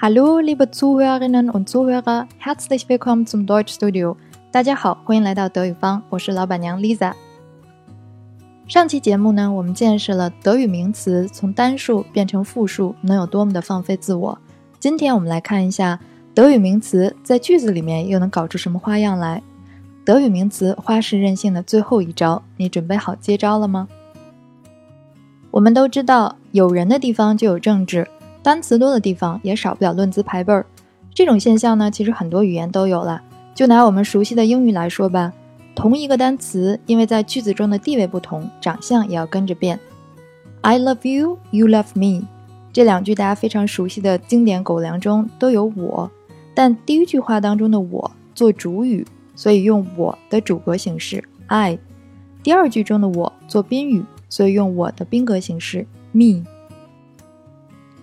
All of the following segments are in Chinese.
Hallo, liebe Zuhörerinnen und Zuhörer, herzlich willkommen zum Deutschstudio。大家好，欢迎来到德语方，我是老板娘 Lisa。上期节目呢，我们见识了德语名词从单数变成复数能有多么的放飞自我。今天我们来看一下德语名词在句子里面又能搞出什么花样来。德语名词花式任性的最后一招，你准备好接招了吗？我们都知道，有人的地方就有政治，单词多的地方也少不了论资排辈儿。这种现象呢，其实很多语言都有了。就拿我们熟悉的英语来说吧，同一个单词，因为在句子中的地位不同，长相也要跟着变。I love you, you love me，这两句大家非常熟悉的经典狗粮中都有我，但第一句话当中的我做主语，所以用我的主格形式 I；第二句中的我做宾语。所以用我的宾格形式 me。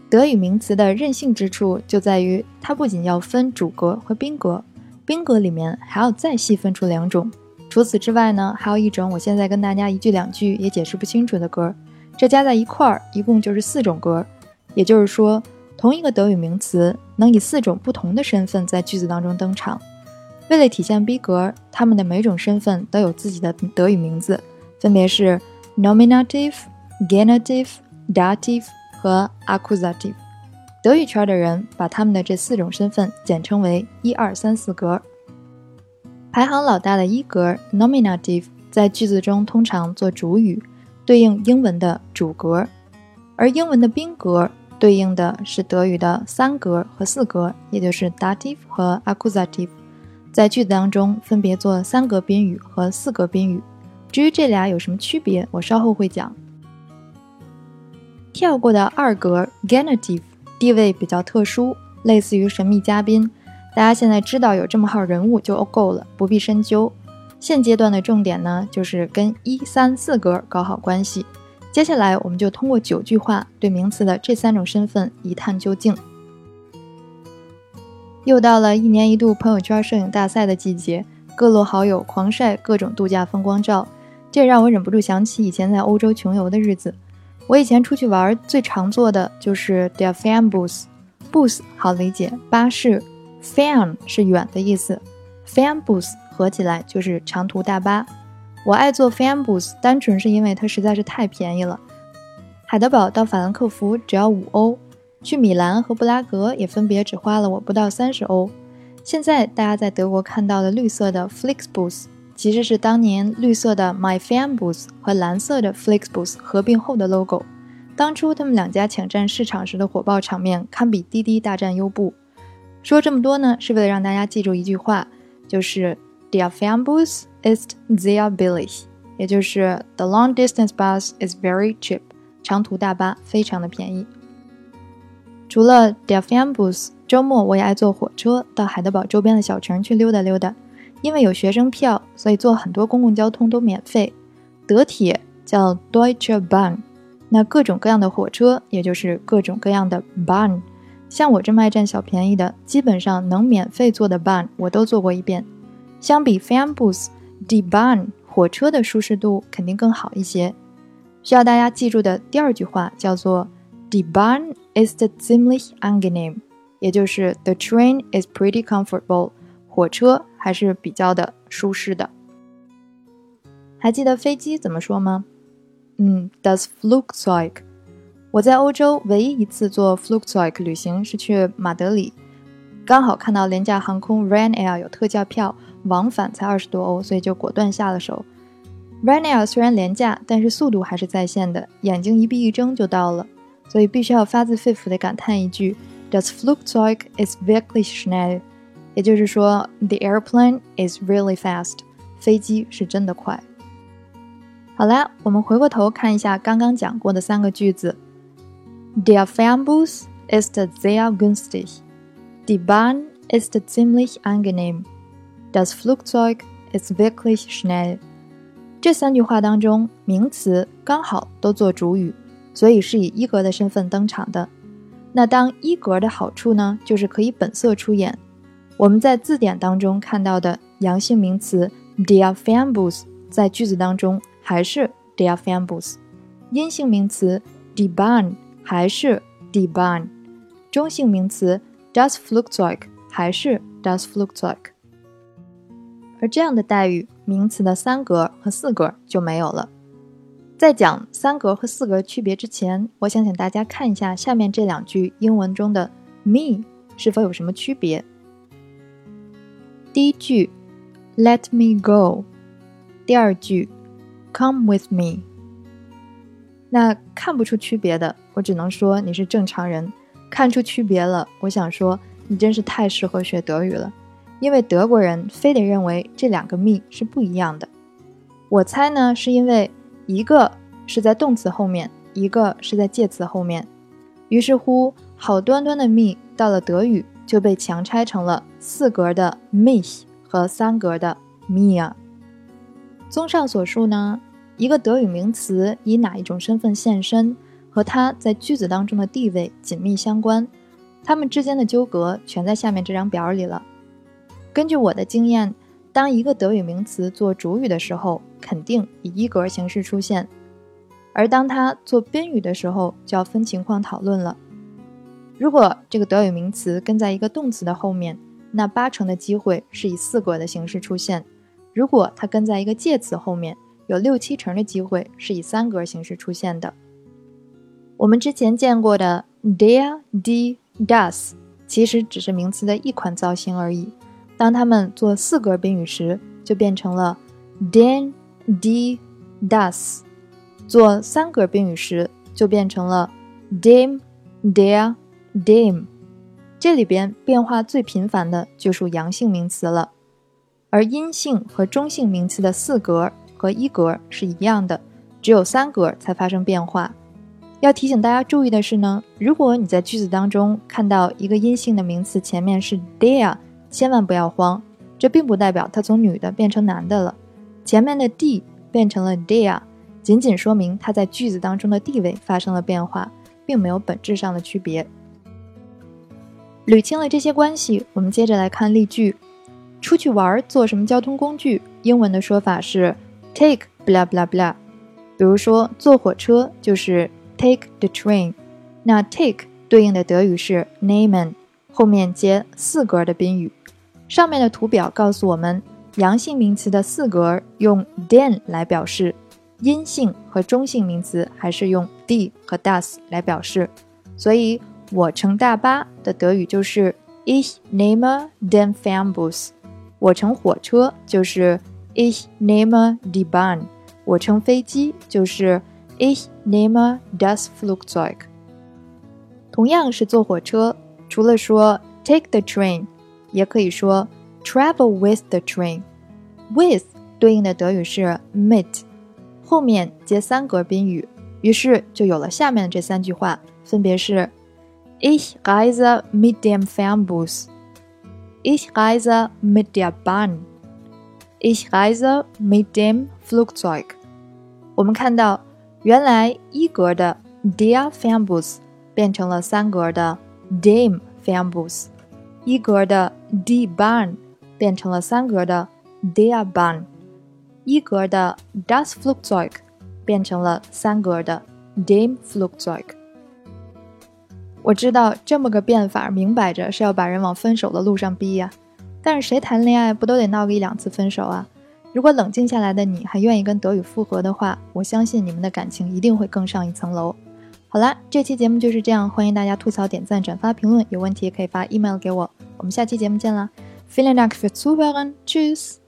德语名词的任性之处就在于，它不仅要分主格和宾格，宾格里面还要再细分出两种。除此之外呢，还有一种我现在跟大家一句两句也解释不清楚的格，这加在一块儿一共就是四种格。也就是说，同一个德语名词能以四种不同的身份在句子当中登场。为了体现逼格，他们的每种身份都有自己的德语名字，分别是。Nominative、Genitive、Dative 和 Accusative，德语圈的人把他们的这四种身份简称为“一二三四格”。排行老大的一格 Nominative 在句子中通常做主语，对应英文的主格；而英文的宾格对应的是德语的三格和四格，也就是 Dativ 和 Accusative，在句子当中分别做三格宾语和四格宾语。至于这俩有什么区别，我稍后会讲。跳过的二格 genitive 地位比较特殊，类似于神秘嘉宾，大家现在知道有这么号人物就够了，不必深究。现阶段的重点呢，就是跟一三四格搞好关系。接下来我们就通过九句话对名词的这三种身份一探究竟。又到了一年一度朋友圈摄影大赛的季节，各路好友狂晒各种度假风光照。这让我忍不住想起以前在欧洲穷游的日子。我以前出去玩最常坐的就是 der Fernbus，bus 好理解，巴士 fan 是远的意思，fan bus 合起来就是长途大巴。我爱坐 fan bus，单纯是因为它实在是太便宜了。海德堡到法兰克福只要五欧，去米兰和布拉格也分别只花了我不到三十欧。现在大家在德国看到的绿色的 Flixbus。其实是当年绿色的 My Fanbus 和蓝色的 Flixbus 合并后的 logo。当初他们两家抢占市场时的火爆场面，堪比滴滴大战优步。说这么多呢，是为了让大家记住一句话，就是 Der Fanbus ist sehr billig，也就是 The long distance bus is very cheap，长途大巴非常的便宜。除了 Der Fanbus，周末我也爱坐火车到海德堡周边的小城去溜达溜达。因为有学生票，所以坐很多公共交通都免费。德铁叫 Deutsche Bahn，那各种各样的火车，也就是各种各样的 Bahn。像我这么爱占小便宜的，基本上能免费坐的 Bahn 我都坐过一遍。相比 Fernbus，De Bahn 火车的舒适度肯定更好一些。需要大家记住的第二句话叫做：“De Bahn ist ziemlich angenehm，也就是 The train is pretty comfortable。火车还是比较的舒适的。还记得飞机怎么说吗？嗯，das Flugzeug。我在欧洲唯一一次坐 Flugzeug 旅行是去马德里，刚好看到廉价航空 Ryanair 有特价票，往返才二十多欧，所以就果断下了手。Ryanair 虽然廉价，但是速度还是在线的，眼睛一闭一睁就到了，所以必须要发自肺腑的感叹一句：das Flugzeug is wirklich schnell。也就是说，the airplane is really fast，飞机是真的快。好了，我们回过头看一下刚刚讲过的三个句子：Der Fernbus ist sehr günstig，die Bahn ist ziemlich angenehm，das Flugzeug ist wirklich schnell。这三句话当中，名词刚好都做主语，所以是以一格的身份登场的。那当一格的好处呢，就是可以本色出演。我们在字典当中看到的阳性名词 der Fernbus 在句子当中还是 der Fernbus，阴性名词 d e b a n 还是 d e b a n 中性名词 das Flugzeug 还是 das Flugzeug。而这样的待遇，名词的三格和四格就没有了。在讲三格和四格区别之前，我想请大家看一下下面这两句英文中的 me 是否有什么区别。第一句，Let me go。第二句，Come with me。那看不出区别的，我只能说你是正常人；看出区别了，我想说你真是太适合学德语了，因为德国人非得认为这两个 me 是不一样的。我猜呢，是因为一个是在动词后面，一个是在介词后面，于是乎好端端的 me 到了德语就被强拆成了四格的 mich 和三格的 mir。综上所述呢，一个德语名词以哪一种身份现身，和它在句子当中的地位紧密相关。它们之间的纠葛全在下面这张表里了。根据我的经验，当一个德语名词做主语的时候，肯定以一格形式出现；而当它做宾语的时候，就要分情况讨论了。如果这个德语名词跟在一个动词的后面，那八成的机会是以四格的形式出现。如果它跟在一个介词后面，有六七成的机会是以三格形式出现的。我们之前见过的 der、die、das，其实只是名词的一款造型而已。当它们做四格宾语时，就变成了 den、die、das；做三格宾语时，就变成了 dem、der、dem。这里边变化最频繁的就属阳性名词了。而阴性和中性名词的四格和一格是一样的，只有三格才发生变化。要提醒大家注意的是呢，如果你在句子当中看到一个阴性的名词前面是 der，千万不要慌，这并不代表它从女的变成男的了。前面的 d 变成了 der，仅仅说明它在句子当中的地位发生了变化，并没有本质上的区别。捋清了这些关系，我们接着来看例句。出去玩坐什么交通工具？英文的说法是 take blah blah blah。比如说坐火车就是 take the train。那 take 对应的德语是 nehmen，后面接四格的宾语。上面的图表告诉我们，阳性名词的四格用 den 来表示，阴性和中性名词还是用 d 和 das 来表示。所以我乘大巴的德语就是 ich nehme den Fernbus。我乘火车就是 ich nehme die Bahn，我乘飞机就是 ich nehme das Flugzeug。同样是坐火车，除了说 take the train，也可以说 travel with the train。with 对应的德语是 mit，后面接三格宾语，于是就有了下面的这三句话，分别是 ich reise mit dem Fernbus。Ich reise mit der Bahn. Ich reise mit dem Flugzeug. 我们看到，原来一格的 der Fernbus 变成了三格的 dem Fernbus，一格的 die Bahn 变成了三格的 der Bahn，一格的 das Flugzeug 变成了三格的 dem Flugzeug。 我知道这么个变法，明摆着是要把人往分手的路上逼呀。但是谁谈恋爱不都得闹个一两次分手啊？如果冷静下来的你还愿意跟德语复合的话，我相信你们的感情一定会更上一层楼。好啦，这期节目就是这样，欢迎大家吐槽、点赞、转发、评论，有问题可以发 email 给我。我们下期节目见啦！Vielen Dank fürs Zuhören. Tschüss.